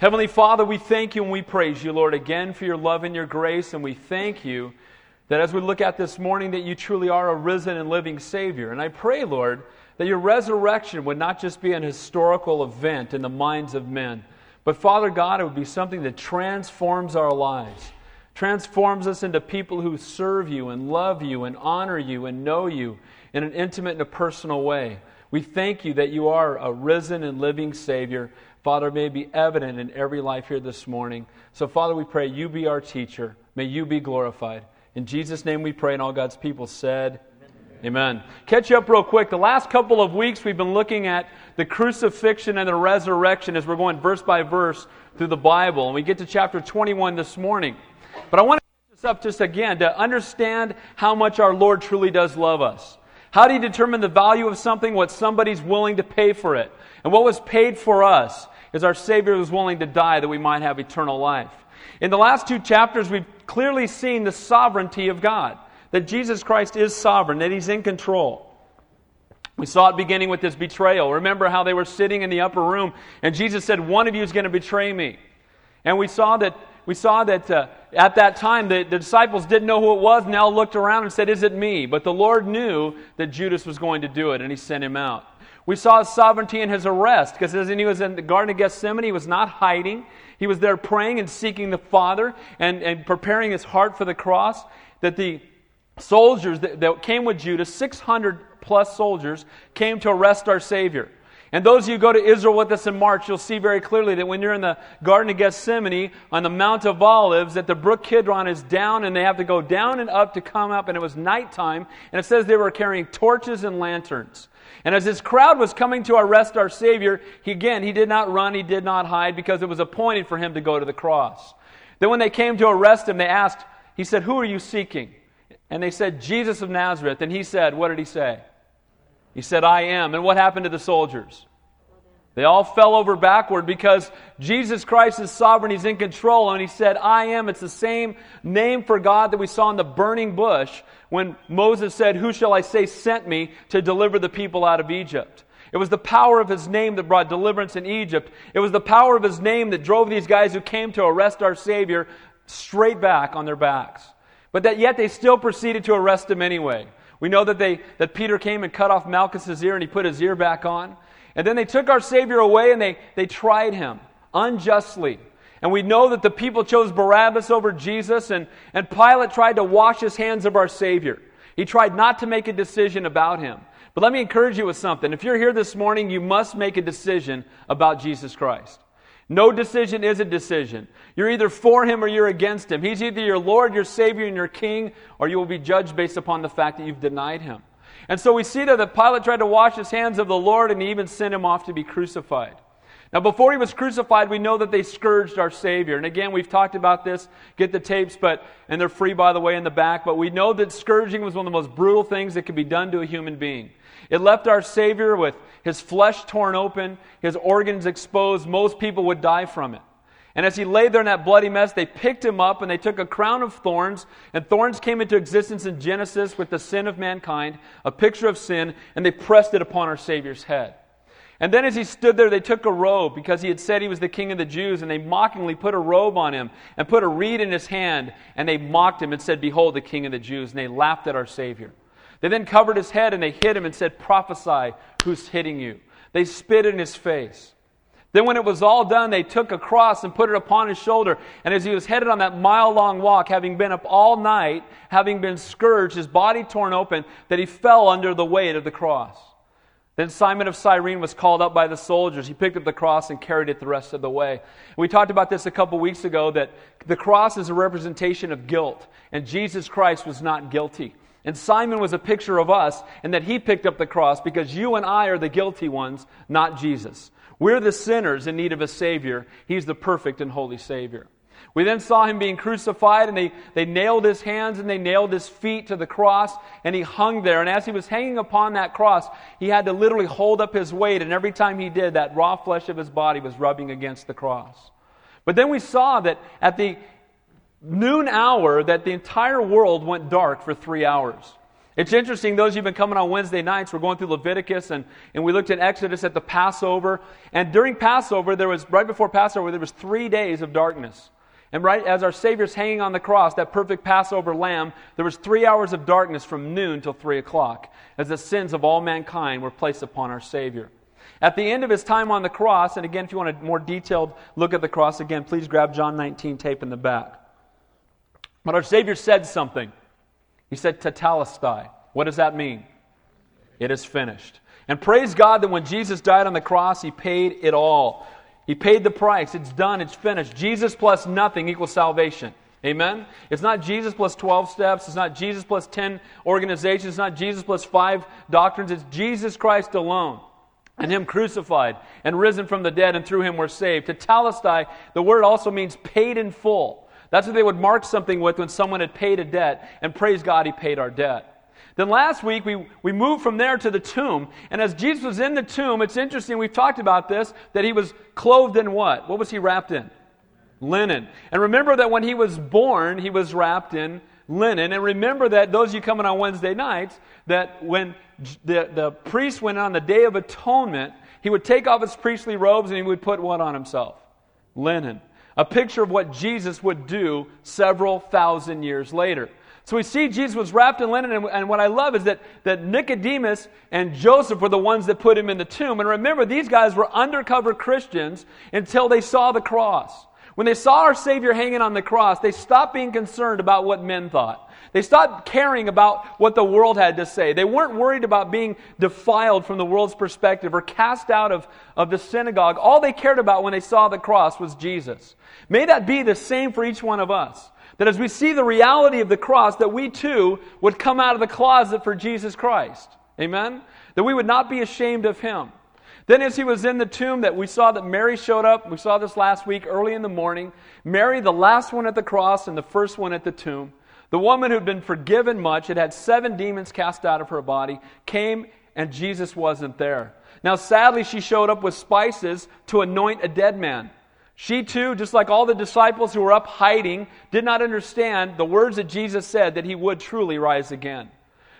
Heavenly Father, we thank you and we praise you, Lord, again for your love and your grace, and we thank you that as we look at this morning, that you truly are a risen and living Savior. And I pray, Lord, that your resurrection would not just be an historical event in the minds of men, but Father God, it would be something that transforms our lives, transforms us into people who serve you and love you and honor you and know you in an intimate and a personal way. We thank you that you are a risen and living Savior. Father, may be evident in every life here this morning. So, Father, we pray you be our teacher. May you be glorified. In Jesus' name we pray, and all God's people said, Amen. Catch you up real quick. The last couple of weeks we've been looking at the crucifixion and the resurrection as we're going verse by verse through the Bible. And we get to chapter 21 this morning. But I want to catch this up just again to understand how much our Lord truly does love us. How do you determine the value of something? What somebody's willing to pay for it. And what was paid for us is our Savior was willing to die that we might have eternal life. In the last two chapters, we've clearly seen the sovereignty of God that Jesus Christ is sovereign, that he's in control. We saw it beginning with this betrayal. Remember how they were sitting in the upper room and Jesus said, One of you is going to betray me. And we saw that, we saw that uh, at that time the, the disciples didn't know who it was, now looked around and said, Is it me? But the Lord knew that Judas was going to do it and he sent him out. We saw his sovereignty in his arrest because as he was in the Garden of Gethsemane, he was not hiding. He was there praying and seeking the Father and, and preparing his heart for the cross. That the soldiers that, that came with Judas, 600 plus soldiers, came to arrest our Savior. And those of you who go to Israel with us in March, you'll see very clearly that when you're in the Garden of Gethsemane on the Mount of Olives, that the brook Kidron is down and they have to go down and up to come up. And it was nighttime. And it says they were carrying torches and lanterns. And as this crowd was coming to arrest our Savior, he, again, he did not run, he did not hide because it was appointed for him to go to the cross. Then when they came to arrest him, they asked, he said, Who are you seeking? And they said, Jesus of Nazareth. And he said, What did he say? He said, I am. And what happened to the soldiers? They all fell over backward because Jesus Christ is sovereign. He's in control. And he said, I am. It's the same name for God that we saw in the burning bush when Moses said, Who shall I say sent me to deliver the people out of Egypt? It was the power of his name that brought deliverance in Egypt. It was the power of his name that drove these guys who came to arrest our Savior straight back on their backs. But that yet they still proceeded to arrest him anyway. We know that, they, that Peter came and cut off Malchus's ear and he put his ear back on. And then they took our Savior away and they, they tried him unjustly. And we know that the people chose Barabbas over Jesus, and, and Pilate tried to wash his hands of our Savior. He tried not to make a decision about him. But let me encourage you with something. If you're here this morning, you must make a decision about Jesus Christ. No decision is a decision. You're either for him or you're against him. He's either your Lord, your Savior, and your King, or you will be judged based upon the fact that you've denied him. And so we see that Pilate tried to wash his hands of the Lord and he even sent him off to be crucified. Now, before he was crucified, we know that they scourged our Savior. And again, we've talked about this. Get the tapes, but, and they're free, by the way, in the back. But we know that scourging was one of the most brutal things that could be done to a human being. It left our Savior with his flesh torn open, his organs exposed. Most people would die from it. And as he lay there in that bloody mess, they picked him up and they took a crown of thorns. And thorns came into existence in Genesis with the sin of mankind, a picture of sin, and they pressed it upon our Savior's head. And then as he stood there, they took a robe because he had said he was the king of the Jews, and they mockingly put a robe on him and put a reed in his hand, and they mocked him and said, Behold, the king of the Jews. And they laughed at our Savior. They then covered his head and they hit him and said, Prophesy, who's hitting you? They spit in his face. Then, when it was all done, they took a cross and put it upon his shoulder. And as he was headed on that mile long walk, having been up all night, having been scourged, his body torn open, that he fell under the weight of the cross. Then Simon of Cyrene was called up by the soldiers. He picked up the cross and carried it the rest of the way. We talked about this a couple weeks ago that the cross is a representation of guilt, and Jesus Christ was not guilty. And Simon was a picture of us, and that he picked up the cross because you and I are the guilty ones, not Jesus. We're the sinners in need of a Savior. He's the perfect and holy Savior. We then saw him being crucified, and they, they nailed his hands and they nailed his feet to the cross, and he hung there. And as he was hanging upon that cross, he had to literally hold up his weight, and every time he did, that raw flesh of his body was rubbing against the cross. But then we saw that at the noon hour, that the entire world went dark for three hours. It's interesting, those of you who've been coming on Wednesday nights, we're going through Leviticus and, and we looked at Exodus at the Passover. And during Passover, there was, right before Passover, there was three days of darkness. And right as our Savior's hanging on the cross, that perfect Passover lamb, there was three hours of darkness from noon till three o'clock, as the sins of all mankind were placed upon our Savior. At the end of his time on the cross, and again, if you want a more detailed look at the cross, again, please grab John 19 tape in the back. But our Savior said something. He said, Tetelestai. What does that mean? It is finished. And praise God that when Jesus died on the cross, He paid it all. He paid the price. It's done. It's finished. Jesus plus nothing equals salvation. Amen? It's not Jesus plus 12 steps. It's not Jesus plus 10 organizations. It's not Jesus plus five doctrines. It's Jesus Christ alone and Him crucified and risen from the dead, and through Him we're saved. To Tetelestai, the word also means paid in full. That's what they would mark something with when someone had paid a debt, and praise God, he paid our debt. Then last week, we, we moved from there to the tomb. And as Jesus was in the tomb, it's interesting, we've talked about this, that he was clothed in what? What was he wrapped in? Linen. And remember that when he was born, he was wrapped in linen. And remember that, those of you coming on Wednesday nights, that when the, the priest went on the Day of Atonement, he would take off his priestly robes and he would put what on himself? Linen a picture of what Jesus would do several thousand years later. So we see Jesus was wrapped in linen, and, and, what I love is that, that Nicodemus and Joseph were the ones that put him in the tomb. And remember, these guys were undercover Christians until they saw the cross. When they saw our Savior hanging on the cross, they stopped being concerned about what men thought. They stopped caring about what the world had to say. They weren't worried about being defiled from the world's perspective or cast out of, of the synagogue. All they cared about when they saw the cross was Jesus. May that be the same for each one of us. That as we see the reality of the cross, that we too would come out of the closet for Jesus Christ. Amen? That we would not be ashamed of him. Then, as he was in the tomb, that we saw that Mary showed up. We saw this last week, early in the morning. Mary, the last one at the cross and the first one at the tomb. The woman who'd been forgiven much, had had seven demons cast out of her body, came and Jesus wasn't there. Now, sadly, she showed up with spices to anoint a dead man. She too, just like all the disciples who were up hiding, did not understand the words that Jesus said that he would truly rise again.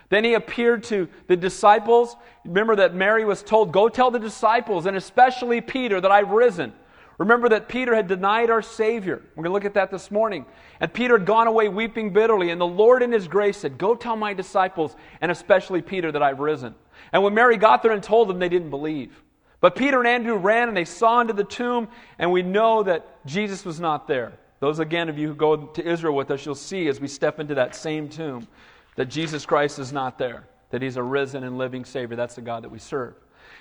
Then he appeared to the disciples. Remember that Mary was told, Go tell the disciples, and especially Peter, that I've risen. Remember that Peter had denied our Savior. We're going to look at that this morning. And Peter had gone away weeping bitterly. And the Lord, in His grace, said, Go tell my disciples, and especially Peter, that I've risen. And when Mary got there and told them, they didn't believe. But Peter and Andrew ran and they saw into the tomb, and we know that Jesus was not there. Those, again, of you who go to Israel with us, you'll see as we step into that same tomb that Jesus Christ is not there, that He's a risen and living Savior. That's the God that we serve.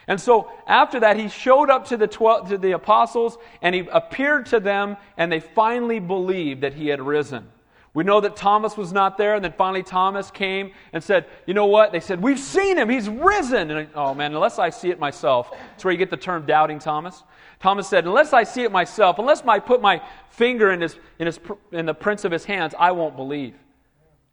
And so after that, he showed up to the, 12, to the apostles and he appeared to them, and they finally believed that he had risen. We know that Thomas was not there, and then finally Thomas came and said, You know what? They said, We've seen him. He's risen. And oh man, unless I see it myself. That's where you get the term doubting Thomas. Thomas said, Unless I see it myself, unless I put my finger in, his, in, his, in the prints of his hands, I won't believe.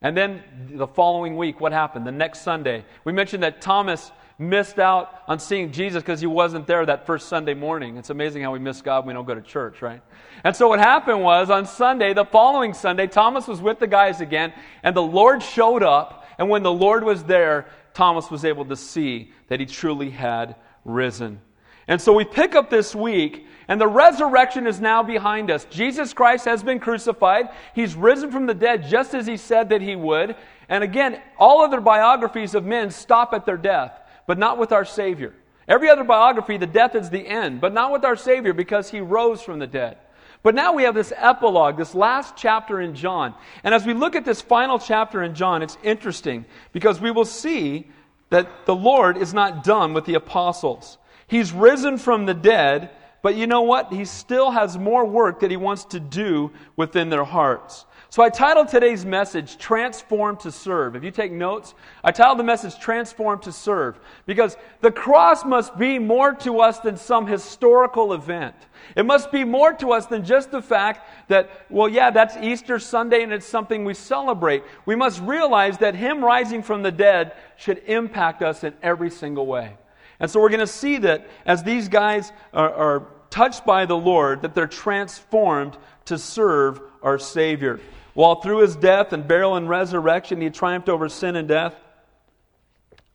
And then the following week, what happened? The next Sunday, we mentioned that Thomas missed out on seeing Jesus because he wasn't there that first Sunday morning. It's amazing how we miss God when we don't go to church, right? And so what happened was on Sunday, the following Sunday, Thomas was with the guys again, and the Lord showed up. And when the Lord was there, Thomas was able to see that he truly had risen. And so we pick up this week, and the resurrection is now behind us. Jesus Christ has been crucified. He's risen from the dead just as he said that he would. And again, all other biographies of men stop at their death but not with our Savior. Every other biography, the death is the end, but not with our Savior because he rose from the dead. But now we have this epilogue, this last chapter in John. And as we look at this final chapter in John, it's interesting because we will see that the Lord is not done with the apostles. He's risen from the dead, but you know what? He still has more work that he wants to do within their hearts. So I titled today's message, Transform to Serve. If you take notes, I titled the message, Transform to Serve, because the cross must be more to us than some historical event. It must be more to us than just the fact that, well, yeah, that's Easter Sunday and it's something we celebrate. We must realize that Him rising from the dead should impact us in every single way. And so we're going to see that as these guys are, are touched by the Lord, that they're transformed to serve our Savior. While through his death and burial and resurrection he triumphed over sin and death,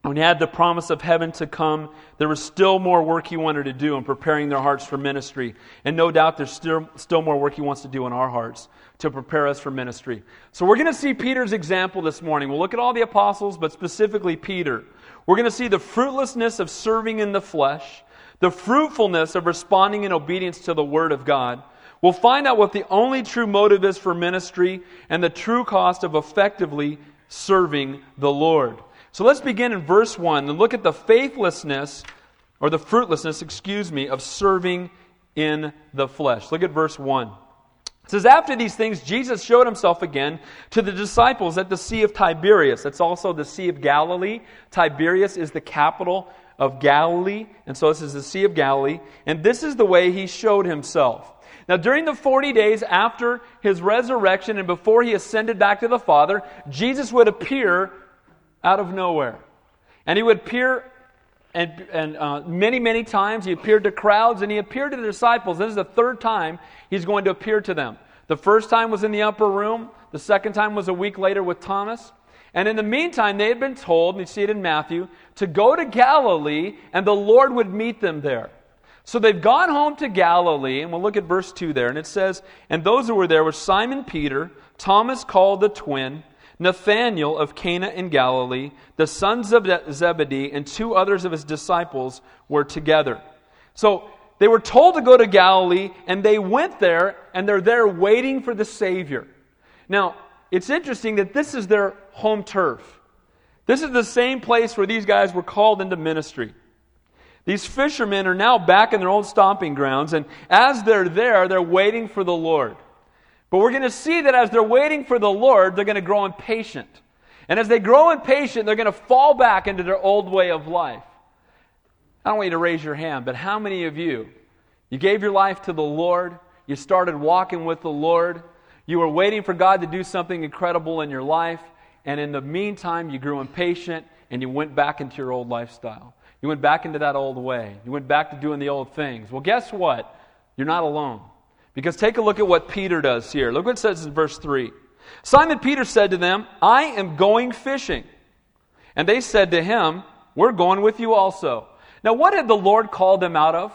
when he had the promise of heaven to come, there was still more work he wanted to do in preparing their hearts for ministry. And no doubt there's still, still more work he wants to do in our hearts to prepare us for ministry. So we're going to see Peter's example this morning. We'll look at all the apostles, but specifically Peter. We're going to see the fruitlessness of serving in the flesh, the fruitfulness of responding in obedience to the Word of God. We'll find out what the only true motive is for ministry and the true cost of effectively serving the Lord. So let's begin in verse 1 and look at the faithlessness, or the fruitlessness, excuse me, of serving in the flesh. Look at verse 1. It says, After these things, Jesus showed himself again to the disciples at the Sea of Tiberias. That's also the Sea of Galilee. Tiberias is the capital of Galilee. And so this is the Sea of Galilee. And this is the way he showed himself. Now, during the 40 days after his resurrection and before he ascended back to the Father, Jesus would appear out of nowhere. And he would appear and, and uh, many, many times. He appeared to crowds and he appeared to the disciples. This is the third time he's going to appear to them. The first time was in the upper room, the second time was a week later with Thomas. And in the meantime, they had been told, and you see it in Matthew, to go to Galilee and the Lord would meet them there. So they've gone home to Galilee, and we'll look at verse 2 there. And it says, And those who were there were Simon Peter, Thomas called the twin, Nathanael of Cana in Galilee, the sons of Zebedee, and two others of his disciples were together. So they were told to go to Galilee, and they went there, and they're there waiting for the Savior. Now, it's interesting that this is their home turf. This is the same place where these guys were called into ministry. These fishermen are now back in their old stomping grounds, and as they're there, they're waiting for the Lord. But we're going to see that as they're waiting for the Lord, they're going to grow impatient. And as they grow impatient, they're going to fall back into their old way of life. I don't want you to raise your hand, but how many of you, you gave your life to the Lord, you started walking with the Lord, you were waiting for God to do something incredible in your life, and in the meantime, you grew impatient and you went back into your old lifestyle. You went back into that old way. You went back to doing the old things. Well, guess what? You're not alone. Because take a look at what Peter does here. Look what it says in verse 3. Simon Peter said to them, I am going fishing. And they said to him, We're going with you also. Now, what did the Lord call them out of?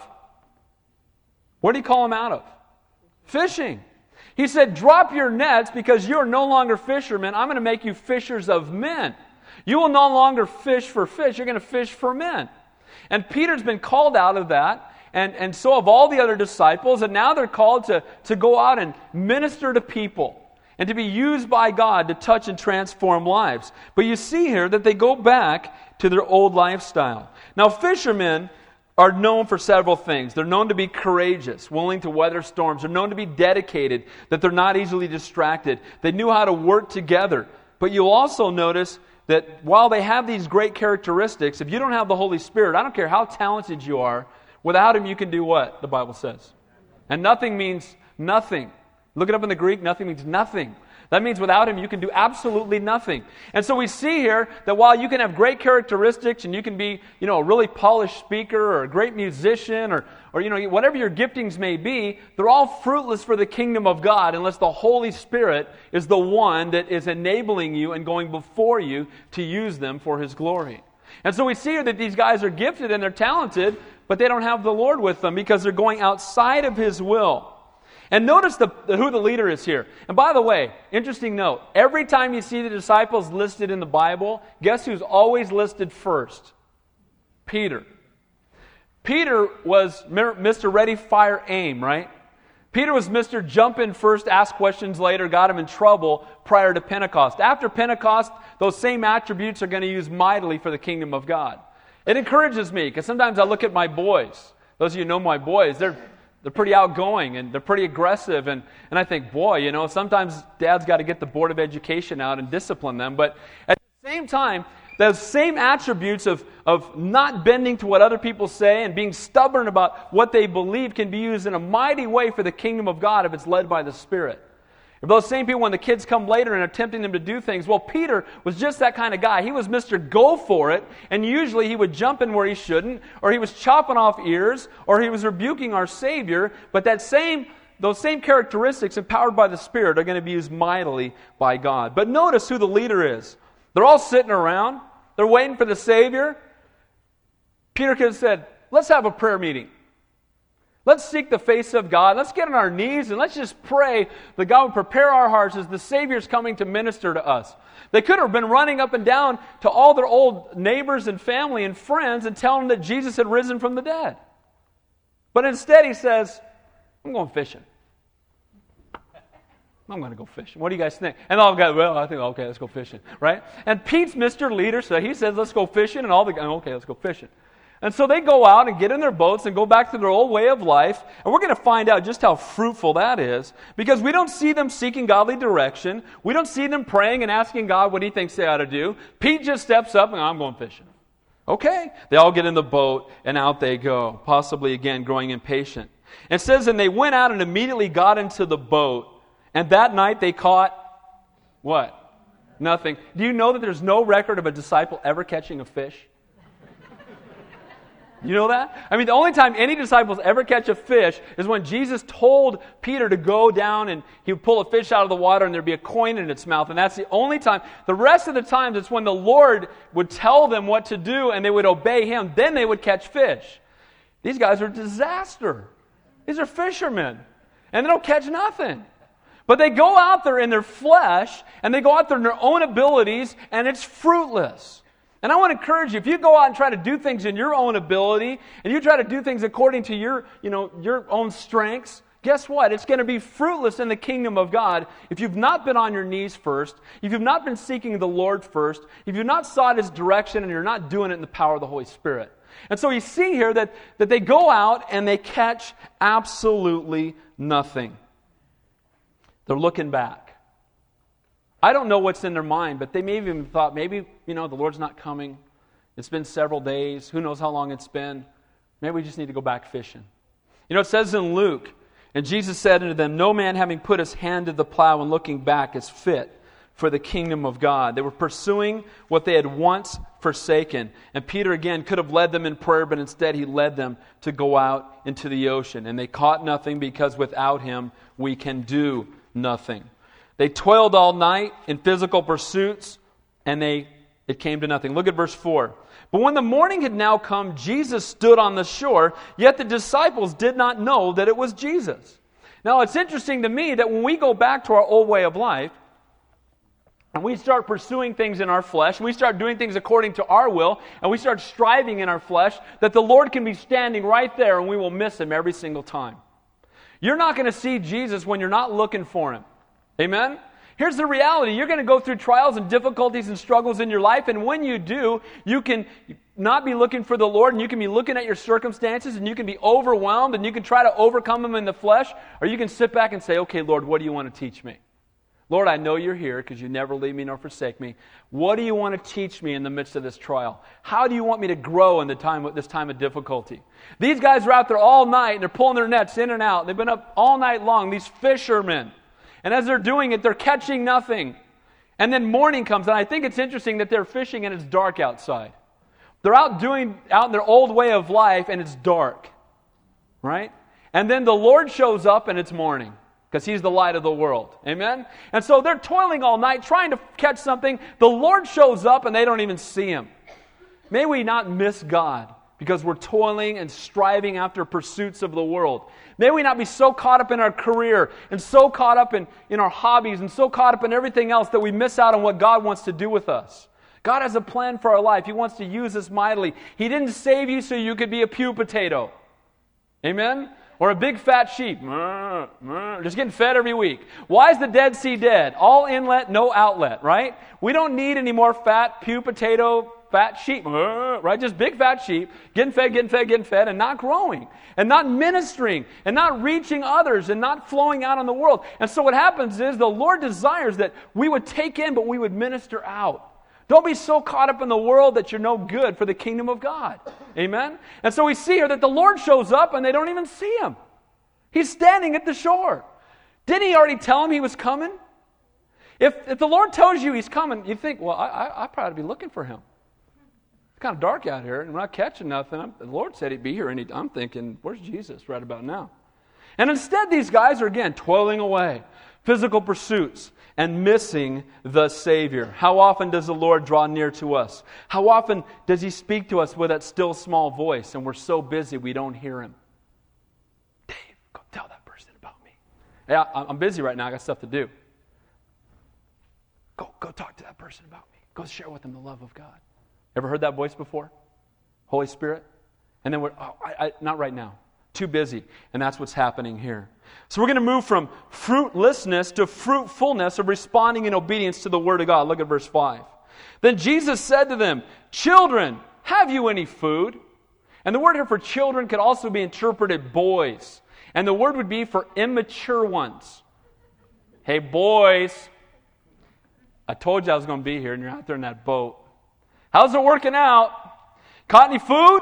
What did he call them out of? Fishing. He said, Drop your nets because you're no longer fishermen. I'm going to make you fishers of men. You will no longer fish for fish, you're going to fish for men. And Peter's been called out of that and, and so have all the other disciples, and now they're called to, to go out and minister to people and to be used by God to touch and transform lives. But you see here that they go back to their old lifestyle. Now, fishermen are known for several things. They're known to be courageous, willing to weather storms. They're known to be dedicated, that they're not easily distracted. They knew how to work together. But you'll also notice that while they have these great characteristics, if you don't have the Holy Spirit, I don't care how talented you are, Without him, you can do what? The Bible says. And nothing means nothing. Look it up in the Greek. Nothing means nothing. That means without him, you can do absolutely nothing. And so we see here that while you can have great characteristics and you can be, you know, a really polished speaker or a great musician or, or you know, whatever your giftings may be, they're all fruitless for the kingdom of God unless the Holy Spirit is the one that is enabling you and going before you to use them for his glory. And so we see here that these guys are gifted and they're talented, but they don't have the Lord with them because they're going outside of His will. And notice the, who the leader is here. And by the way, interesting note every time you see the disciples listed in the Bible, guess who's always listed first? Peter. Peter was Mr. Ready, Fire, Aim, right? Peter was Mr. Jump in first, ask questions later, got him in trouble prior to Pentecost. After Pentecost, those same attributes are going to use mightily for the kingdom of God. It encourages me because sometimes I look at my boys. Those of you know my boys, they're, they're pretty outgoing and they're pretty aggressive. And, and I think, boy, you know, sometimes dad's got to get the Board of Education out and discipline them. But at the same time, those same attributes of, of not bending to what other people say and being stubborn about what they believe can be used in a mighty way for the kingdom of God if it's led by the Spirit. If those same people, when the kids come later and are tempting them to do things, well, Peter was just that kind of guy. He was Mr. Go for it, and usually he would jump in where he shouldn't, or he was chopping off ears, or he was rebuking our Savior. But that same, those same characteristics, empowered by the Spirit, are going to be used mightily by God. But notice who the leader is. They're all sitting around. they're waiting for the Savior. Peter could have said, Let's have a prayer meeting. Let's seek the face of God. Let's get on our knees and let's just pray that God would prepare our hearts as the Savior's coming to minister to us. They could have been running up and down to all their old neighbors and family and friends and telling them that Jesus had risen from the dead. But instead, he says, I'm going fishing. I'm going to go fishing. What do you guys think? And all the guys, well, I think, okay, let's go fishing, right? And Pete's Mr. Leader, so he says, let's go fishing, and all the guys, okay, let's go fishing. And so they go out and get in their boats and go back to their old way of life. And we're going to find out just how fruitful that is because we don't see them seeking godly direction. We don't see them praying and asking God what he thinks they ought to do. Pete just steps up and I'm going fishing. Okay. They all get in the boat and out they go, possibly again growing impatient. It says, and they went out and immediately got into the boat. And that night they caught what? Nothing. Do you know that there's no record of a disciple ever catching a fish? You know that? I mean, the only time any disciples ever catch a fish is when Jesus told Peter to go down and he would pull a fish out of the water and there'd be a coin in its mouth. And that's the only time. The rest of the times it's when the Lord would tell them what to do and they would obey him. Then they would catch fish. These guys are disaster. These are fishermen. And they don't catch nothing. But they go out there in their flesh and they go out there in their own abilities and it's fruitless. And I want to encourage you, if you go out and try to do things in your own ability, and you try to do things according to your, you know, your own strengths, guess what? It's going to be fruitless in the kingdom of God if you've not been on your knees first, if you've not been seeking the Lord first, if you've not sought His direction and you're not doing it in the power of the Holy Spirit. And so you see here that, that they go out and they catch absolutely nothing. They're looking back. I don't know what's in their mind, but they may have even thought maybe, you know, the Lord's not coming. It's been several days. Who knows how long it's been? Maybe we just need to go back fishing. You know, it says in Luke, and Jesus said unto them, No man having put his hand to the plow and looking back is fit for the kingdom of God. They were pursuing what they had once forsaken. And Peter again could have led them in prayer, but instead he led them to go out into the ocean. And they caught nothing because without him we can do nothing. They toiled all night in physical pursuits, and they, it came to nothing. Look at verse 4. But when the morning had now come, Jesus stood on the shore, yet the disciples did not know that it was Jesus. Now, it's interesting to me that when we go back to our old way of life, and we start pursuing things in our flesh, we start doing things according to our will, and we start striving in our flesh, that the Lord can be standing right there and we will miss him every single time. You're not going to see Jesus when you're not looking for him. Amen? Here's the reality you're going to go through trials and difficulties and struggles in your life, and when you do, you can not be looking for the Lord, and you can be looking at your circumstances, and you can be overwhelmed, and you can try to overcome them in the flesh, or you can sit back and say, Okay, Lord, what do you want to teach me? Lord, I know you're here because you never leave me nor forsake me. What do you want to teach me in the midst of this trial? How do you want me to grow in the time, this time of difficulty? These guys are out there all night and they're pulling their nets in and out. They've been up all night long, these fishermen. And as they're doing it, they're catching nothing. And then morning comes, and I think it's interesting that they're fishing and it's dark outside. They're out doing out in their old way of life and it's dark. Right? And then the Lord shows up and it's morning because he's the light of the world. Amen? And so they're toiling all night trying to catch something. The Lord shows up and they don't even see him. May we not miss God because we're toiling and striving after pursuits of the world. May we not be so caught up in our career and so caught up in, in our hobbies and so caught up in everything else that we miss out on what God wants to do with us. God has a plan for our life. He wants to use us mightily. He didn't save you so you could be a pew potato. Amen? Or a big fat sheep. Just getting fed every week. Why is the Dead Sea dead? All inlet, no outlet, right? We don't need any more fat pew potato fat sheep, uh, right? Just big fat sheep, getting fed, getting fed, getting fed, and not growing, and not ministering, and not reaching others, and not flowing out in the world. And so what happens is the Lord desires that we would take in, but we would minister out. Don't be so caught up in the world that you're no good for the kingdom of God. Amen? And so we see here that the Lord shows up and they don't even see him. He's standing at the shore. Didn't he already tell him he was coming? If, if the Lord tells you he's coming, you think, well, I, I, I probably be looking for him kind of dark out here, and we're not catching nothing. I'm, the Lord said He'd be here, and I'm thinking, where's Jesus right about now? And instead, these guys are again toiling away, physical pursuits. and missing the Savior. How often does the Lord draw near to us? How often does He speak to us with that still small voice and we're so busy we don't hear Him? Dave, go tell that person about me. Yeah, I'm busy right now. I got stuff to do. Go, go talk to that person about me. Go share with them the love of God. Ever heard that voice before? Holy Spirit? And then we're, oh, I, I, not right now. Too busy. And that's what's happening here. So we're going to move from fruitlessness to fruitfulness of responding in obedience to the Word of God. Look at verse 5. Then Jesus said to them, Children, have you any food? And the word here for children could also be interpreted boys. And the word would be for immature ones. Hey, boys, I told you I was going to be here, and you're out there in that boat. How's it working out? Caught any food?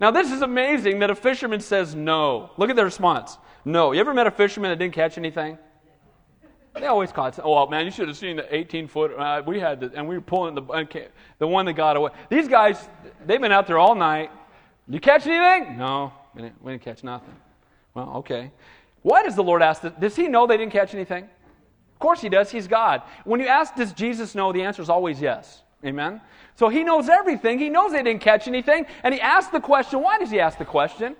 Now, this is amazing that a fisherman says no. Look at the response. No. You ever met a fisherman that didn't catch anything? They always caught. Something. Oh man, you should have seen the 18 foot. Uh, we had the, and we were pulling the the one that got away. These guys, they've been out there all night. You catch anything? No, we didn't, we didn't catch nothing. Well, okay. Why does the Lord ask? This? Does He know they didn't catch anything? Of course He does. He's God. When you ask, does Jesus know? The answer is always yes. Amen. So He knows everything. He knows they didn't catch anything, and He asked the question. Why does He ask the question?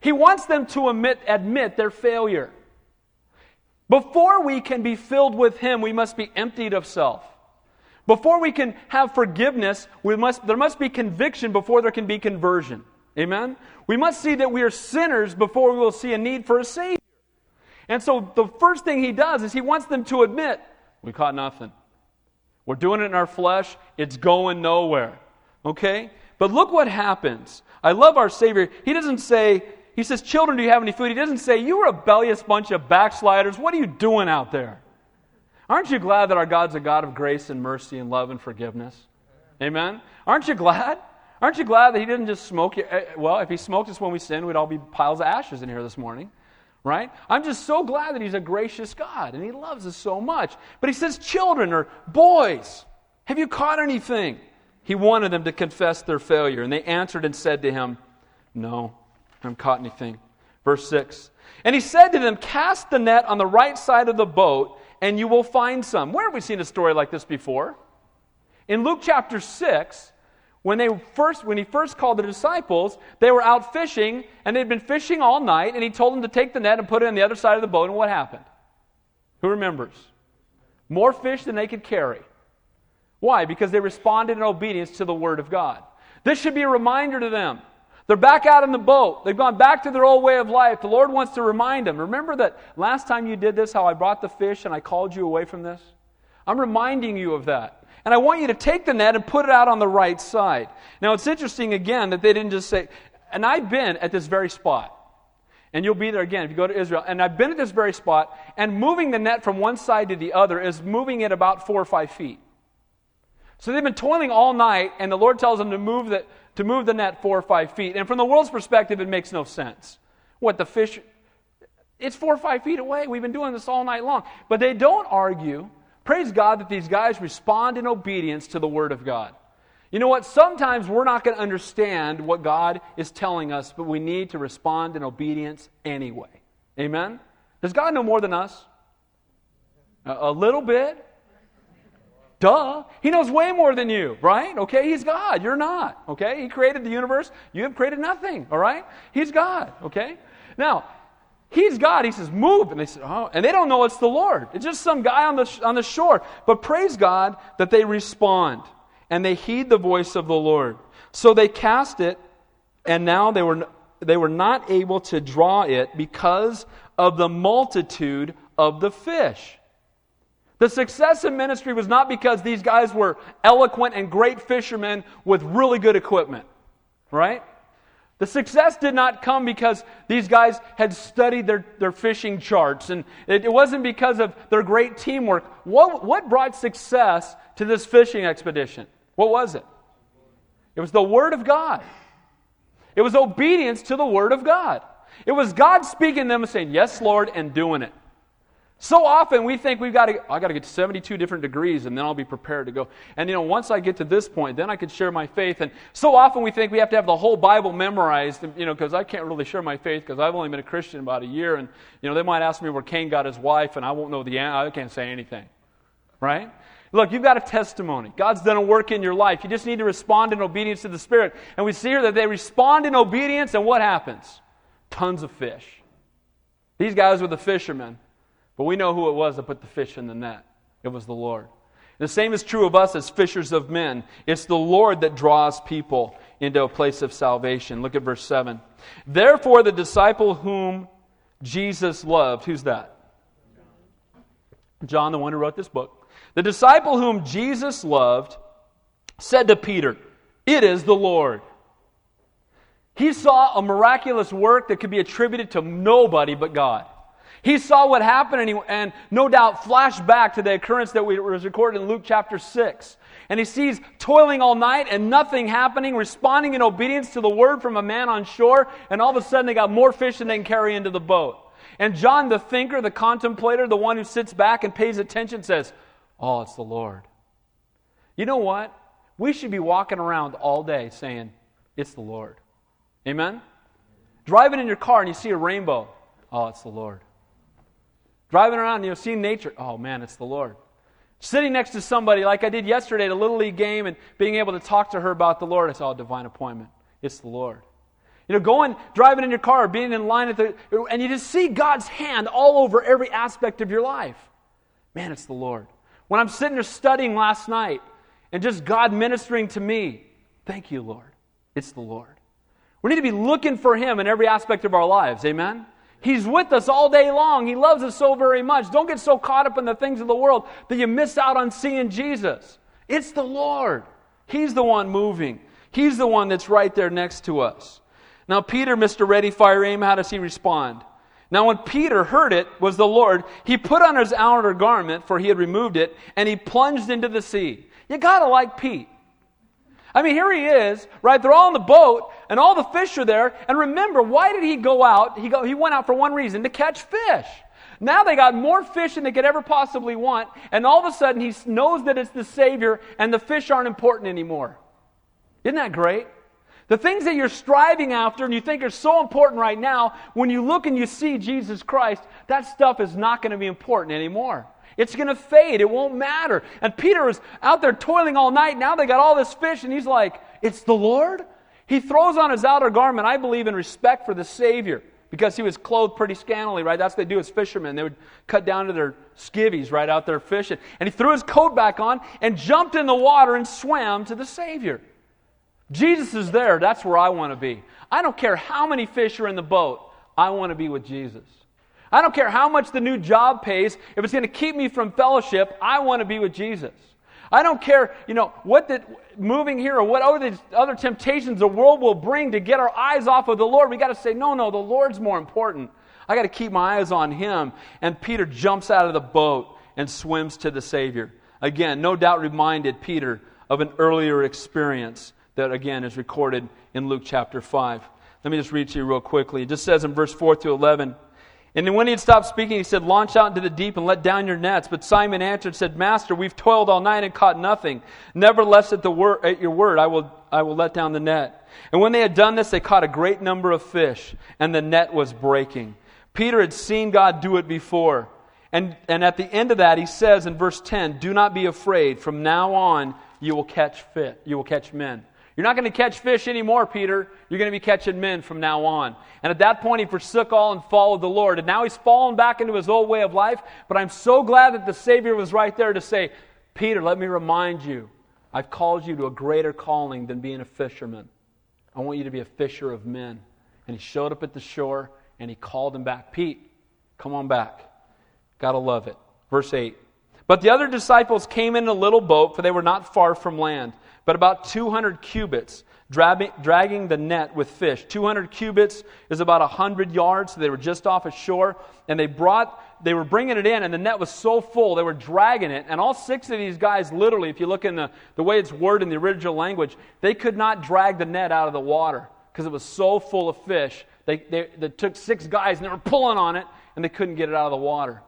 He wants them to admit, admit their failure. Before we can be filled with Him, we must be emptied of self. Before we can have forgiveness, we must, there must be conviction before there can be conversion. Amen? We must see that we are sinners before we will see a need for a Savior. And so the first thing He does is He wants them to admit, we caught nothing. We're doing it in our flesh, it's going nowhere. Okay? But look what happens. I love our Savior. He doesn't say, he says, Children, do you have any food? He doesn't say, You rebellious bunch of backsliders, what are you doing out there? Aren't you glad that our God's a God of grace and mercy and love and forgiveness? Amen? Aren't you glad? Aren't you glad that He didn't just smoke you? Eh, well, if He smoked us when we sinned, we'd all be piles of ashes in here this morning. Right? I'm just so glad that He's a gracious God and He loves us so much. But He says, Children or boys, have you caught anything? He wanted them to confess their failure. And they answered and said to Him, No I haven't caught anything. Verse 6. And he said to them, Cast the net on the right side of the boat, and you will find some. Where have we seen a story like this before? In Luke chapter 6, when, they first, when he first called the disciples, they were out fishing, and they'd been fishing all night, and he told them to take the net and put it on the other side of the boat, and what happened? Who remembers? More fish than they could carry. Why? Because they responded in obedience to the word of God. This should be a reminder to them they're back out in the boat. They've gone back to their old way of life. The Lord wants to remind them. Remember that last time you did this, how I brought the fish and I called you away from this? I'm reminding you of that. And I want you to take the net and put it out on the right side. Now, it's interesting again that they didn't just say, and I've been at this very spot. And you'll be there again if you go to Israel. And I've been at this very spot, and moving the net from one side to the other is moving it about four or five feet. So they've been toiling all night, and the Lord tells them to move the, to move the net four or five feet. And from the world's perspective, it makes no sense. What, the fish, it's four or five feet away. We've been doing this all night long. But they don't argue. Praise God that these guys respond in obedience to the Word of God. You know what? Sometimes we're not going to understand what God is telling us, but we need to respond in obedience anyway. Amen? Does God know more than us? A, little bit? Duh. He knows way more than you, right? Okay, he's God. You're not. Okay? He created the universe. You have created nothing, all right? He's God, okay? Now, he's God. He says, move. And they said, oh, and they don't know it's the Lord. It's just some guy on the, on the shore. But praise God that they respond and they heed the voice of the Lord. So they cast it, and now they were, they were not able to draw it because of the multitude of the fish. The success in ministry was not because these guys were eloquent and great fishermen with really good equipment, right? The success did not come because these guys had studied their, their fishing charts, and it, it wasn't because of their great teamwork. What, what brought success to this fishing expedition? What was it? It was the Word of God. It was obedience to the Word of God. It was God speaking to them and saying, Yes, Lord, and doing it. So often we think we've got to, I got to get 72 different degrees and then I'll be prepared to go. And you know, once I get to this point, then I can share my faith. And so often we think we have to have the whole Bible memorized, you know, because I can't really share my faith because I've only been a Christian about a year. And, you know, they might ask me where Cain got his wife and I won't know the answer. I can't say anything. Right? Look, you've got a testimony. God's done a work in your life. You just need to respond in obedience to the Spirit. And we see here that they respond in obedience, and what happens? Tons of fish. These guys were the fishermen, but we know who it was that put the fish in the net. It was the Lord. The same is true of us as fishers of men. It's the Lord that draws people into a place of salvation. Look at verse 7. Therefore, the disciple whom Jesus loved, who's that? John, the one who wrote this book. The disciple whom Jesus loved said to Peter, It is the Lord. He saw a miraculous work that could be attributed to nobody but God. He saw what happened and, he, and no doubt flashed back to the occurrence that was recorded in Luke chapter 6. And he sees toiling all night and nothing happening, responding in obedience to the word from a man on shore, and all of a sudden they got more fish than they can carry into the boat. And John, the thinker, the contemplator, the one who sits back and pays attention, says, Oh, it's the Lord. You know what? We should be walking around all day saying, It's the Lord. Amen? Driving in your car and you see a rainbow. Oh, it's the Lord. Driving around you see nature. Oh, man, it's the Lord. Sitting next to somebody like I did yesterday at a Little League game and being able to talk to her about the Lord. It's all divine appointment. It's the Lord. You know, going, driving in your car, being in line at the, and you just see God's hand all over every aspect of your life. Man, it's the Lord. When I'm sitting there studying last night and just God ministering to me, thank you, Lord. It's the Lord. We need to be looking for Him in every aspect of our lives. Amen? He's with us all day long. He loves us so very much. Don't get so caught up in the things of the world that you miss out on seeing Jesus. It's the Lord. He's the one moving, He's the one that's right there next to us. Now, Peter, Mr. Ready, Fire, Aim, how does he respond? Now, when Peter heard it was the Lord, he put on his outer garment, for he had removed it, and he plunged into the sea. You gotta like Pete. I mean, here he is, right? They're all in the boat, and all the fish are there. And remember, why did he go out? He, go, he went out for one reason to catch fish. Now they got more fish than they could ever possibly want, and all of a sudden he knows that it's the Savior, and the fish aren't important anymore. Isn't that great? The things that you're striving after and you think are so important right now, when you look and you see Jesus Christ, that stuff is not going to be important anymore. It's going to fade. It won't matter. And Peter was out there toiling all night. Now they got all this fish, and he's like, It's the Lord? He throws on his outer garment, I believe, in respect for the Savior, because he was clothed pretty scantily, right? That's what they do as fishermen. They would cut down to their skivvies right out there fishing. And he threw his coat back on and jumped in the water and swam to the Savior. Jesus is there. That's where I want to be. I don't care how many fish are in the boat. I want to be with Jesus. I don't care how much the new job pays. If it's going to keep me from fellowship, I want to be with Jesus. I don't care, you know, what the moving here or what other, other temptations the world will bring to get our eyes off of the Lord. We got to say, no, no, the Lord's more important. I got to keep my eyes on Him. And Peter jumps out of the boat and swims to the Savior. Again, no doubt reminded Peter of an earlier experience that again is recorded in Luke chapter 5. Let me just read to you real quickly. It just says in verse 4 to 11. And when he had stopped speaking, he said, Launch out into the deep and let down your nets. But Simon answered and said, Master, we've toiled all night and caught nothing. Nevertheless, at, the word, at your word, I will, I will let down the net. And when they had done this, they caught a great number of fish, and the net was breaking. Peter had seen God do it before. And, and at the end of that, he says in verse 10, Do not be afraid. From now on, you will catch fit. You will catch men. You're not going to catch fish anymore, Peter. You're going to be catching men from now on. And at that point, he forsook all and followed the Lord. And now he's fallen back into his old way of life. But I'm so glad that the Savior was right there to say, Peter, let me remind you, I've called you to a greater calling than being a fisherman. I want you to be a fisher of men. And he showed up at the shore and he called him back. Pete, come on back. Gotta love it. Verse 8. But the other disciples came in a little boat, for they were not far from land but about 200 cubits, dragging the net with fish. 200 cubits is about 100 yards, so they were just off a shore, and they brought, they were bringing it in, and the net was so full, they were dragging it, and all six of these guys, literally, if you look in the, the way it's worded in the original language, they could not drag the net out of the water because it was so full of fish. They, they, they took six guys, and they were pulling on it, and they couldn't get it out of the water.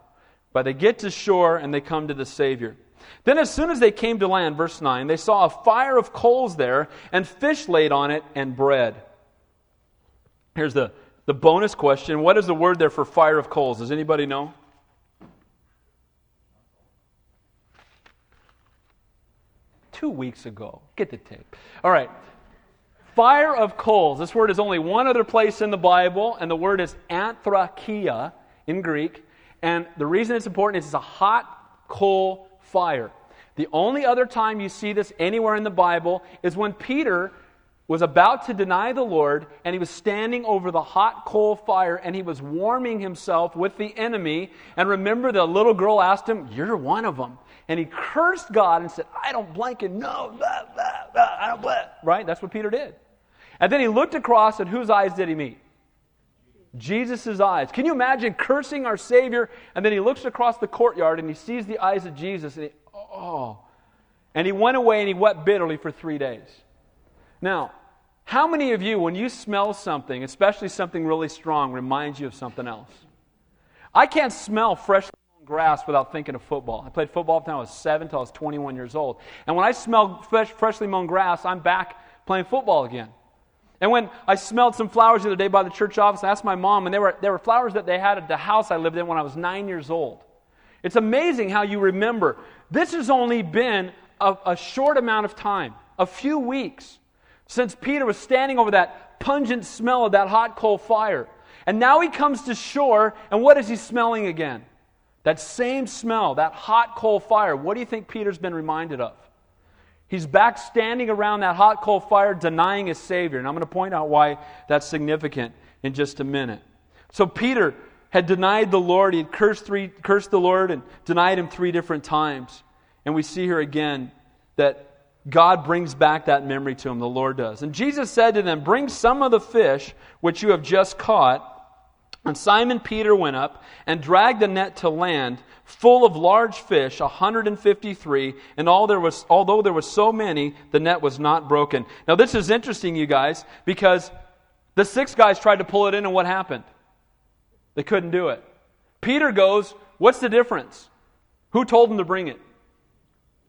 But they get to shore and they come to the Savior. Then, as soon as they came to land, verse 9, they saw a fire of coals there, and fish laid on it, and bread. Here's the, the bonus question What is the word there for fire of coals? Does anybody know? Two weeks ago. Get the tape. All right. Fire of coals. This word is only one other place in the Bible, and the word is anthrakia in Greek. And the reason it's important is it's a hot coal fire. The only other time you see this anywhere in the Bible is when Peter was about to deny the Lord and he was standing over the hot coal fire and he was warming himself with the enemy. And remember, the little girl asked him, You're one of them. And he cursed God and said, I don't blanket, no, blah, blah, blah, I don't blah. Right? That's what Peter did. And then he looked across and whose eyes did he meet? Jesus' eyes. Can you imagine cursing our Savior? And then he looks across the courtyard and he sees the eyes of Jesus and he, oh. And he went away and he wept bitterly for three days. Now, how many of you, when you smell something, especially something really strong, reminds you of something else? I can't smell freshly mown grass without thinking of football. I played football from I was seven till I was 21 years old. And when I smell fresh, freshly mown grass, I'm back playing football again. And when I smelled some flowers the other day by the church office, I asked my mom, and they were, they were flowers that they had at the house I lived in when I was nine years old. It's amazing how you remember. This has only been a, a short amount of time, a few weeks, since Peter was standing over that pungent smell of that hot coal fire. And now he comes to shore, and what is he smelling again? That same smell, that hot coal fire. What do you think Peter's been reminded of? He's back standing around that hot coal fire denying his Savior. And I'm going to point out why that's significant in just a minute. So Peter had denied the Lord. He had cursed, three, cursed the Lord and denied him three different times. And we see here again that God brings back that memory to him, the Lord does. And Jesus said to them, Bring some of the fish which you have just caught. And Simon Peter went up and dragged the net to land full of large fish, 153, and all there was, although there were so many, the net was not broken. Now, this is interesting, you guys, because the six guys tried to pull it in, and what happened? They couldn't do it. Peter goes, What's the difference? Who told him to bring it?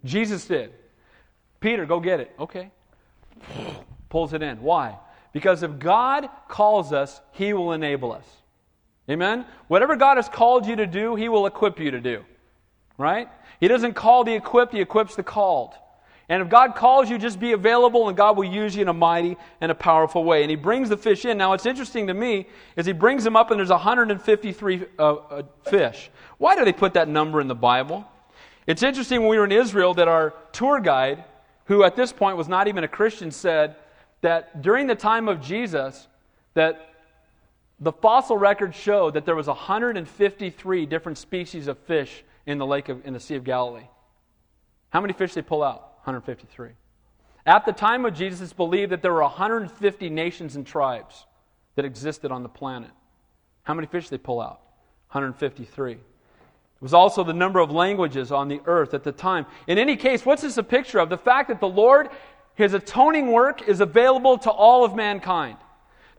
Jesus did. Peter, go get it. Okay. Pulls it in. Why? Because if God calls us, He will enable us. Amen? Whatever God has called you to do, He will equip you to do. Right? He doesn't call the equipped, He equips the called. And if God calls you, just be available and God will use you in a mighty and a powerful way. And He brings the fish in. Now, what's interesting to me is He brings them up and there's 153 uh, uh, fish. Why do they put that number in the Bible? It's interesting when we were in Israel that our tour guide, who at this point was not even a Christian, said that during the time of Jesus, that the fossil records show that there was 153 different species of fish in the lake of, in the Sea of Galilee. How many fish they pull out? 153. At the time of Jesus, it's believed that there were 150 nations and tribes that existed on the planet. How many fish they pull out? 153. It was also the number of languages on the earth at the time. In any case, what's this a picture of? The fact that the Lord, His atoning work, is available to all of mankind.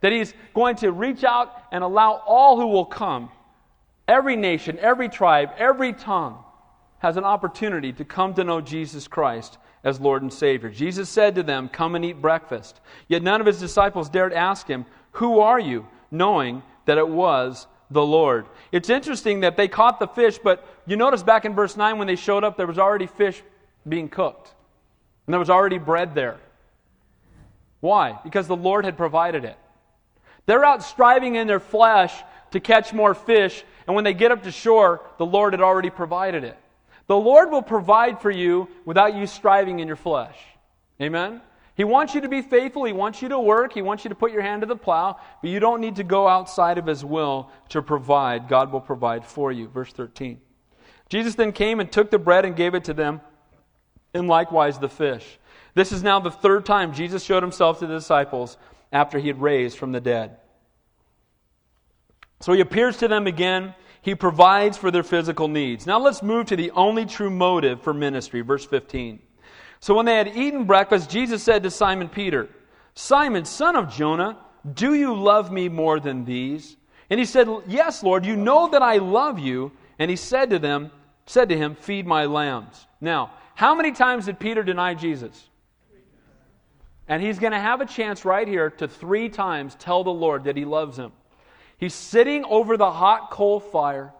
That he's going to reach out and allow all who will come, every nation, every tribe, every tongue, has an opportunity to come to know Jesus Christ as Lord and Savior. Jesus said to them, Come and eat breakfast. Yet none of his disciples dared ask him, Who are you? knowing that it was the Lord. It's interesting that they caught the fish, but you notice back in verse 9 when they showed up, there was already fish being cooked. And there was already bread there. Why? Because the Lord had provided it. They're out striving in their flesh to catch more fish, and when they get up to shore, the Lord had already provided it. The Lord will provide for you without you striving in your flesh. Amen? He wants you to be faithful. He wants you to work. He wants you to put your hand to the plow, but you don't need to go outside of His will to provide. God will provide for you. Verse 13. Jesus then came and took the bread and gave it to them, and likewise the fish. This is now the third time Jesus showed himself to the disciples after he had raised from the dead. So he appears to them again. He provides for their physical needs. Now let's move to the only true motive for ministry, verse 15. So when they had eaten breakfast, Jesus said to Simon Peter, Simon, son of Jonah, do you love me more than these? And he said, Yes, Lord, you know that I love you. And he said to them, said to him, Feed my lambs. Now, how many times did Peter deny Jesus? And he's going to have a chance right here to three times tell the Lord that he loves him. He's sitting over the hot coal fire.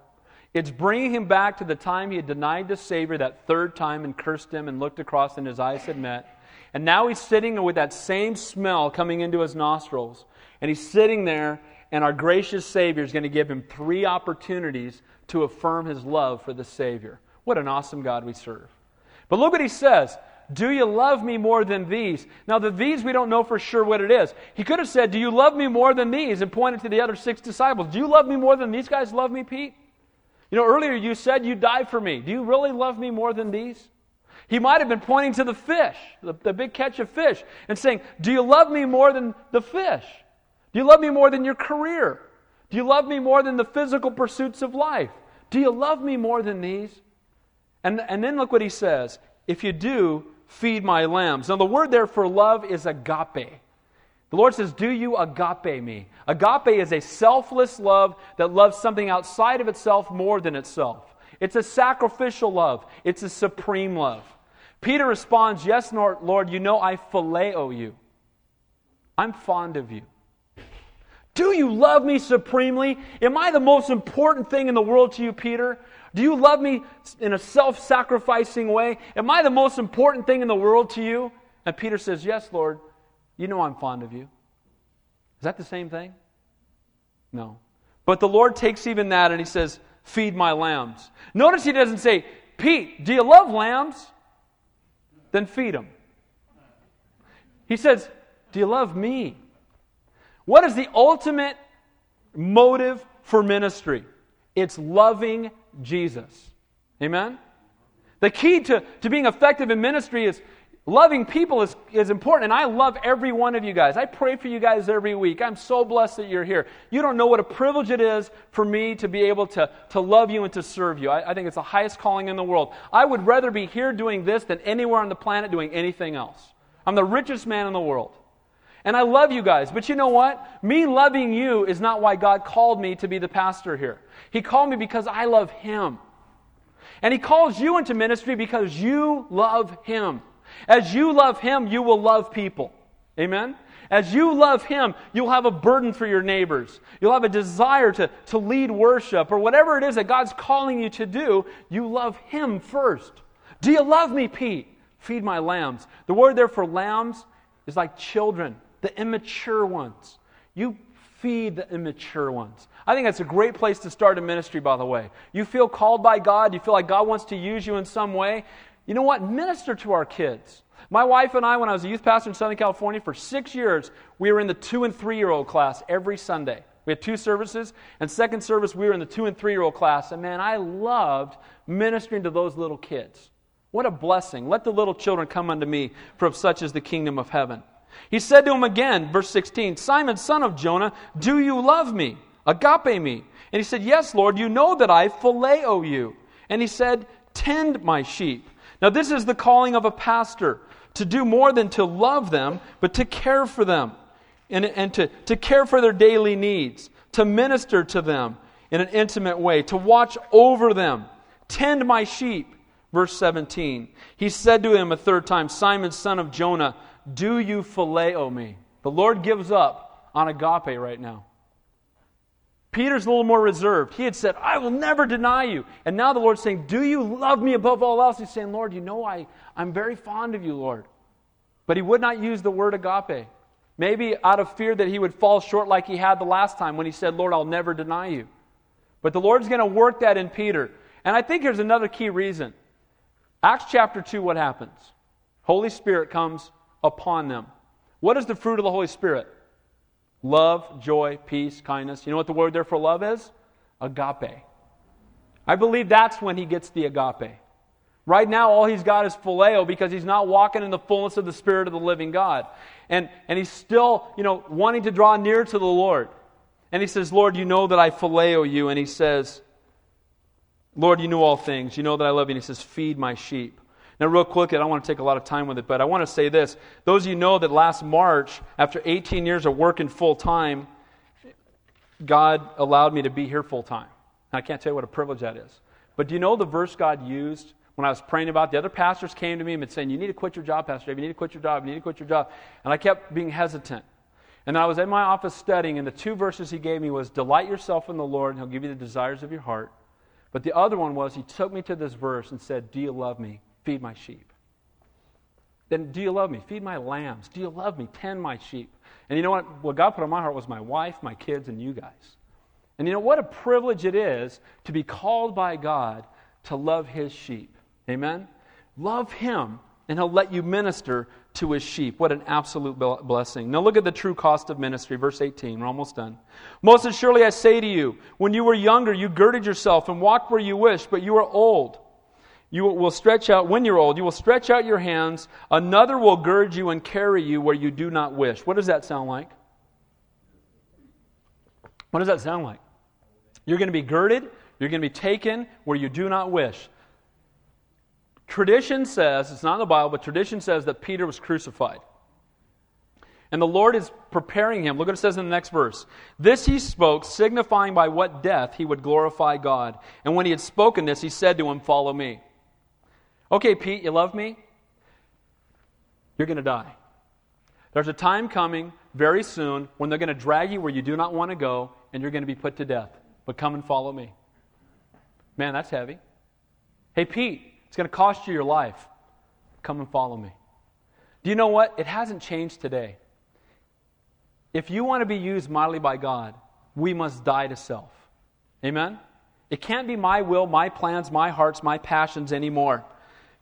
It's bringing him back to the time he had denied the Savior that third time and cursed him and looked across and his eyes had met. And now he's sitting with that same smell coming into his nostrils. And he's sitting there, and our gracious Savior is going to give him three opportunities to affirm his love for the Savior. What an awesome God we serve. But look what he says. Do you love me more than these? Now, the these, we don't know for sure what it is. He could have said, Do you love me more than these? and pointed to the other six disciples. Do you love me more than these guys love me, Pete? You know, earlier you said you died for me. Do you really love me more than these? He might have been pointing to the fish, the, the big catch of fish, and saying, Do you love me more than the fish? Do you love me more than your career? Do you love me more than the physical pursuits of life? Do you love me more than these? And, and then look what he says. If you do, feed my lambs. Now, the word there for love is agape. The Lord says, Do you agape me? Agape is a selfless love that loves something outside of itself more than itself. It's a sacrificial love, it's a supreme love. Peter responds, Yes, Lord, you know I phileo you. I'm fond of you. Do you love me supremely? Am I the most important thing in the world to you, Peter? Do you love me in a self sacrificing way? Am I the most important thing in the world to you? And Peter says, Yes, Lord, you know I'm fond of you. Is that the same thing? No. But the Lord takes even that and he says, Feed my lambs. Notice he doesn't say, Pete, do you love lambs? Then feed them. He says, Do you love me? What is the ultimate motive for ministry? It's loving Jesus. Amen? The key to, to being effective in ministry is loving people is, is important. And I love every one of you guys. I pray for you guys every week. I'm so blessed that you're here. You don't know what a privilege it is for me to be able to, to love you and to serve you. I, I think it's the highest calling in the world. I would rather be here doing this than anywhere on the planet doing anything else. I'm the richest man in the world. And I love you guys. But you know what? Me loving you is not why God called me to be the pastor here. He called me because I love Him. And He calls you into ministry because you love Him. As you love Him, you will love people. Amen? As you love Him, you'll have a burden for your neighbors. You'll have a desire to, to lead worship or whatever it is that God's calling you to do. You love Him first. Do you love me, Pete? Feed my lambs. The word there for lambs is like children, the immature ones. You feed the immature ones. I think that's a great place to start a ministry, by the way. You feel called by God, you feel like God wants to use you in some way. You know what? Minister to our kids. My wife and I, when I was a youth pastor in Southern California for six years, we were in the two and three year old class every Sunday. We had two services, and second service, we were in the two and three year old class. And man, I loved ministering to those little kids. What a blessing. Let the little children come unto me, for of such is the kingdom of heaven. He said to him again, verse 16, Simon, son of Jonah, do you love me? Agape me. And he said, Yes, Lord, you know that I phileo you. And he said, Tend my sheep. Now, this is the calling of a pastor to do more than to love them, but to care for them and, and to, to care for their daily needs, to minister to them in an intimate way, to watch over them. Tend my sheep. Verse 17. He said to him a third time, Simon, son of Jonah, do you phileo me? The Lord gives up on agape right now. Peter's a little more reserved. He had said, I will never deny you. And now the Lord's saying, Do you love me above all else? He's saying, Lord, you know I, I'm very fond of you, Lord. But he would not use the word agape. Maybe out of fear that he would fall short like he had the last time when he said, Lord, I'll never deny you. But the Lord's going to work that in Peter. And I think here's another key reason. Acts chapter 2, what happens? Holy Spirit comes upon them. What is the fruit of the Holy Spirit? Love, joy, peace, kindness. You know what the word there for love is? Agape. I believe that's when he gets the agape. Right now, all he's got is phileo because he's not walking in the fullness of the Spirit of the living God. And, and he's still, you know, wanting to draw near to the Lord. And he says, Lord, you know that I phileo you. And he says, Lord, you know all things. You know that I love you. And he says, feed my sheep. Now, real quick, I don't want to take a lot of time with it, but I want to say this. Those of you know that last March, after 18 years of working full time, God allowed me to be here full time. I can't tell you what a privilege that is. But do you know the verse God used when I was praying about it? The other pastors came to me and been saying, You need to quit your job, Pastor Dave. You need to quit your job. You need to quit your job. And I kept being hesitant. And I was in my office studying, and the two verses he gave me was, Delight yourself in the Lord, and he'll give you the desires of your heart. But the other one was, he took me to this verse and said, Do you love me? Feed my sheep. Then, do you love me? Feed my lambs. Do you love me? Tend my sheep. And you know what? What God put on my heart was my wife, my kids, and you guys. And you know what a privilege it is to be called by God to love his sheep. Amen? Love him, and he'll let you minister to his sheep. What an absolute blessing. Now look at the true cost of ministry, verse 18. We're almost done. Most assuredly I say to you, when you were younger, you girded yourself and walked where you wished, but you are old. You will stretch out, when you're old, you will stretch out your hands. Another will gird you and carry you where you do not wish. What does that sound like? What does that sound like? You're going to be girded, you're going to be taken where you do not wish. Tradition says, it's not in the Bible, but tradition says that Peter was crucified. And the Lord is preparing him. Look what it says in the next verse. This he spoke, signifying by what death he would glorify God. And when he had spoken this, he said to him, Follow me. Okay, Pete, you love me? You're going to die. There's a time coming very soon when they're going to drag you where you do not want to go, and you're going to be put to death but come and follow me. Man, that's heavy. Hey, Pete, it's going to cost you your life. Come and follow me. Do you know what? It hasn't changed today. If you want to be used mightily by God, we must die to self. Amen? It can't be my will, my plans, my hearts, my passions anymore.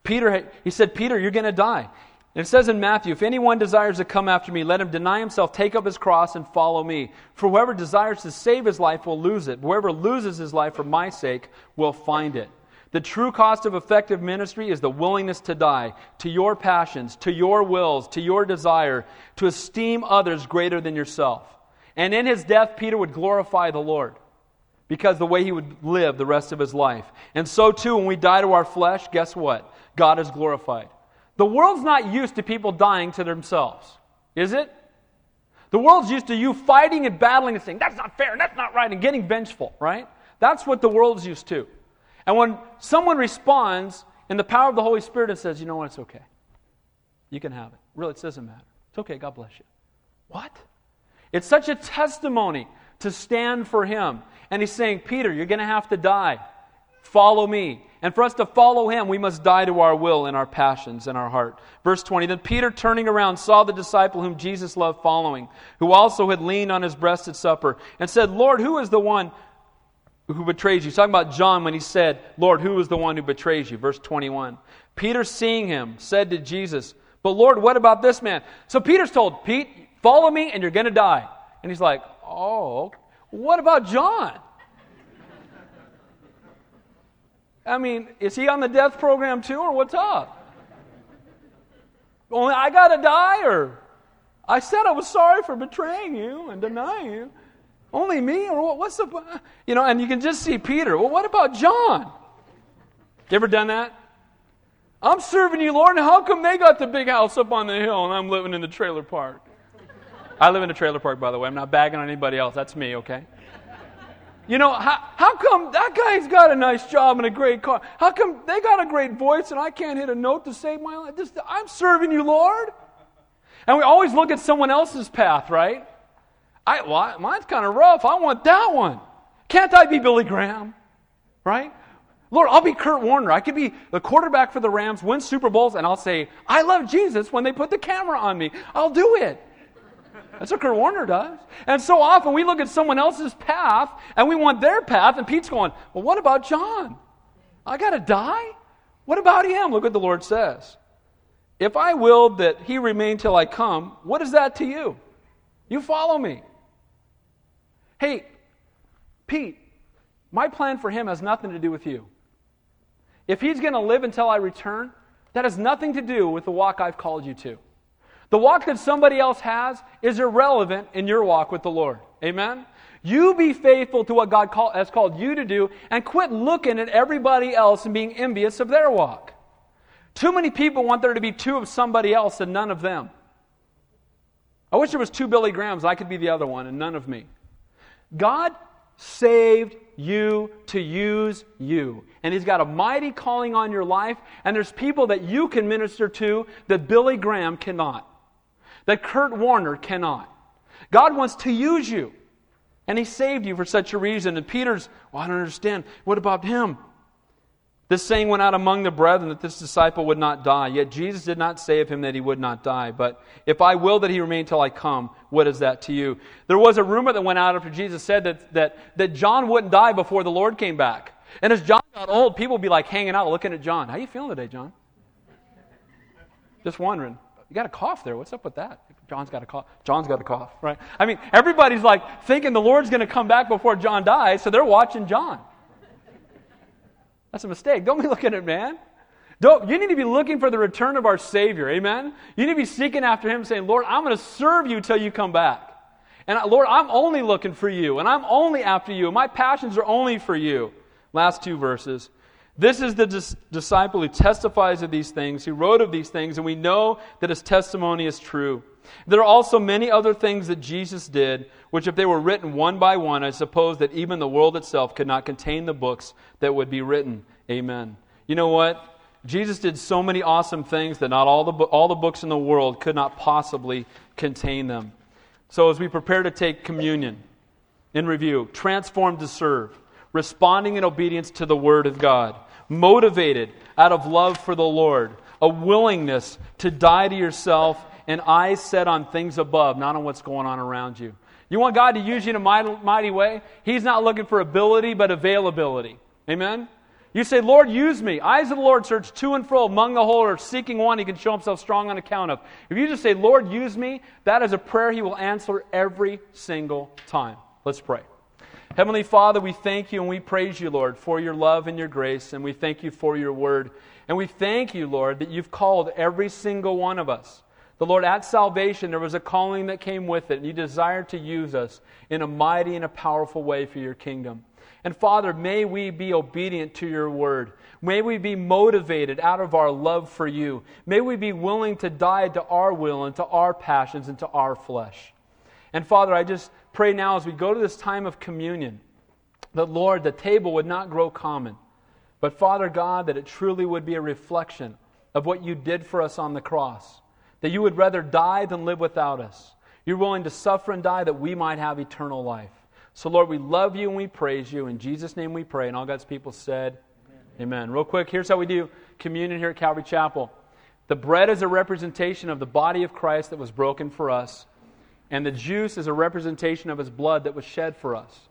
Peter, he said, Peter, you're going to die. And it says in Matthew, if anyone desires to come after me, let him deny himself, take up his cross, and follow me. For whoever desires to save his life will lose it. Whoever loses his life for my sake will find it. The true cost of effective ministry is the willingness to die to your passions, to your wills, to your desire, to esteem others greater than yourself. And in his death, Peter would glorify the Lord because the way he would live the rest of his life. And so, too, when we die to our flesh, guess what? God is glorified. The world's not used to people dying to themselves, is it? The world's used to you fighting and battling and saying, that's not fair, and that's not right, and getting vengeful, right? That's what the world's used to. And when someone responds in the power of the Holy Spirit and says, you know what, it's okay. You can have it. Really, it doesn't matter. It's okay, God bless you. What? It's such a testimony to stand for Him. And He's saying, Peter, you're going to have to die. Follow me. And for us to follow him, we must die to our will and our passions and our heart. Verse 20 Then Peter, turning around, saw the disciple whom Jesus loved following, who also had leaned on his breast at supper, and said, Lord, who is the one who betrays you? He's talking about John when he said, Lord, who is the one who betrays you? Verse 21. Peter, seeing him, said to Jesus, But Lord, what about this man? So Peter's told, Pete, follow me and you're going to die. And he's like, Oh, what about John? I mean, is he on the death program too, or what's up? Only I got to die, or I said I was sorry for betraying you and denying you. Only me, or what, what's the, you know, and you can just see Peter. Well, what about John? You ever done that? I'm serving you, Lord, and how come they got the big house up on the hill and I'm living in the trailer park? I live in a trailer park, by the way. I'm not bagging on anybody else. That's me, okay? You know, how, how come that guy's got a nice job and a great car? How come they got a great voice and I can't hit a note to save my life? I'm serving you, Lord. And we always look at someone else's path, right? I, well, mine's kind of rough. I want that one. Can't I be Billy Graham? Right? Lord, I'll be Kurt Warner. I could be the quarterback for the Rams, win Super Bowls, and I'll say, I love Jesus when they put the camera on me. I'll do it. That's what Kurt Warner does. And so often we look at someone else's path and we want their path, and Pete's going, Well, what about John? I got to die? What about him? Look what the Lord says. If I willed that he remain till I come, what is that to you? You follow me. Hey, Pete, my plan for him has nothing to do with you. If he's going to live until I return, that has nothing to do with the walk I've called you to. The walk that somebody else has is irrelevant in your walk with the Lord. Amen? You be faithful to what God call, has called you to do and quit looking at everybody else and being envious of their walk. Too many people want there to be two of somebody else and none of them. I wish there was two Billy Grahams. I could be the other one and none of me. God saved you to use you. And He's got a mighty calling on your life, and there's people that you can minister to that Billy Graham cannot, that Kurt Warner cannot. God wants to use you, and He saved you for such a reason. And Peter's, well, I don't understand. What about him? This saying went out among the brethren that this disciple would not die. Yet Jesus did not say of him that he would not die. But if I will that he remain till I come, what is that to you? There was a rumor that went out after Jesus said that, that, that John wouldn't die before the Lord came back. And as John got old, people would be like hanging out looking at John. How you feeling today, John? Just wondering. You got a cough there. What's up with that? John's got a cough. John's got a cough, right? I mean, everybody's like thinking the Lord's going to come back before John dies, so they're watching John. That's a mistake. Don't be looking at man. Don't, you need to be looking for the return of our Savior. Amen? You need to be seeking after Him, saying, Lord, I'm going to serve you till you come back. And uh, Lord, I'm only looking for you, and I'm only after you, and my passions are only for you. Last two verses. This is the dis- disciple who testifies of these things, who wrote of these things, and we know that his testimony is true. There are also many other things that Jesus did, which, if they were written one by one, I suppose that even the world itself could not contain the books that would be written. Amen. You know what? Jesus did so many awesome things that not all the, all the books in the world could not possibly contain them. So, as we prepare to take communion, in review, transformed to serve, responding in obedience to the Word of God, motivated out of love for the Lord, a willingness to die to yourself and eyes set on things above, not on what's going on around you. You want God to use you in a mighty, mighty way? He's not looking for ability, but availability. Amen? You say, Lord, use me. Eyes of the Lord search to and fro among the whole earth, seeking one he can show himself strong on account of. If you just say, Lord, use me, that is a prayer he will answer every single time. Let's pray. Heavenly Father, we thank you and we praise you, Lord, for your love and your grace, and we thank you for your word. And we thank you, Lord, that you've called every single one of us. The Lord, at salvation, there was a calling that came with it, and you desired to use us in a mighty and a powerful way for your kingdom. And Father, may we be obedient to your word. May we be motivated out of our love for you. May we be willing to die to our will and to our passions and to our flesh. And Father, I just pray now as we go to this time of communion that, Lord, the table would not grow common, but Father God, that it truly would be a reflection of what you did for us on the cross that you would rather die than live without us. You're willing to suffer and die that we might have eternal life. So, Lord, we love you and we praise you. In Jesus' name we pray. And all God's people said, Amen. Amen. Real quick, here's how we do communion here at Calvary Chapel. The bread is a representation of the body of Christ that was broken for us, and the juice is a representation of his blood that was shed for us.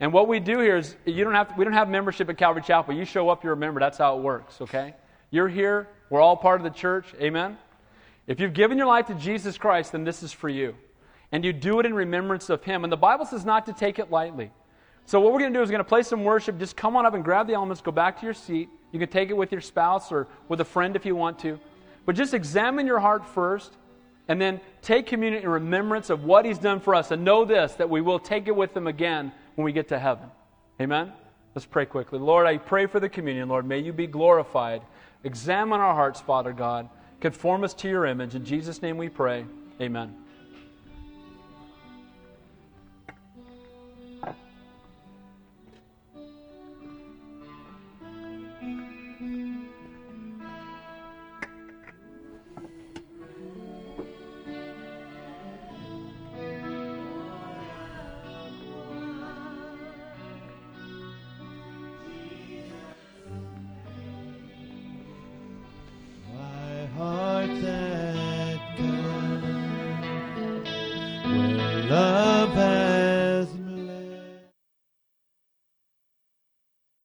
And what we do here is you don't have we don't have membership at Calvary Chapel. You show up, you're a member. That's how it works, okay? You're here. We're all part of the church. Amen. If you've given your life to Jesus Christ, then this is for you. And you do it in remembrance of Him. And the Bible says not to take it lightly. So, what we're going to do is we're going to play some worship. Just come on up and grab the elements, go back to your seat. You can take it with your spouse or with a friend if you want to. But just examine your heart first, and then take communion in remembrance of what He's done for us. And know this that we will take it with Him again when we get to heaven. Amen? Let's pray quickly. Lord, I pray for the communion. Lord, may you be glorified. Examine our hearts, Father God. Conform us to your image. In Jesus' name we pray. Amen.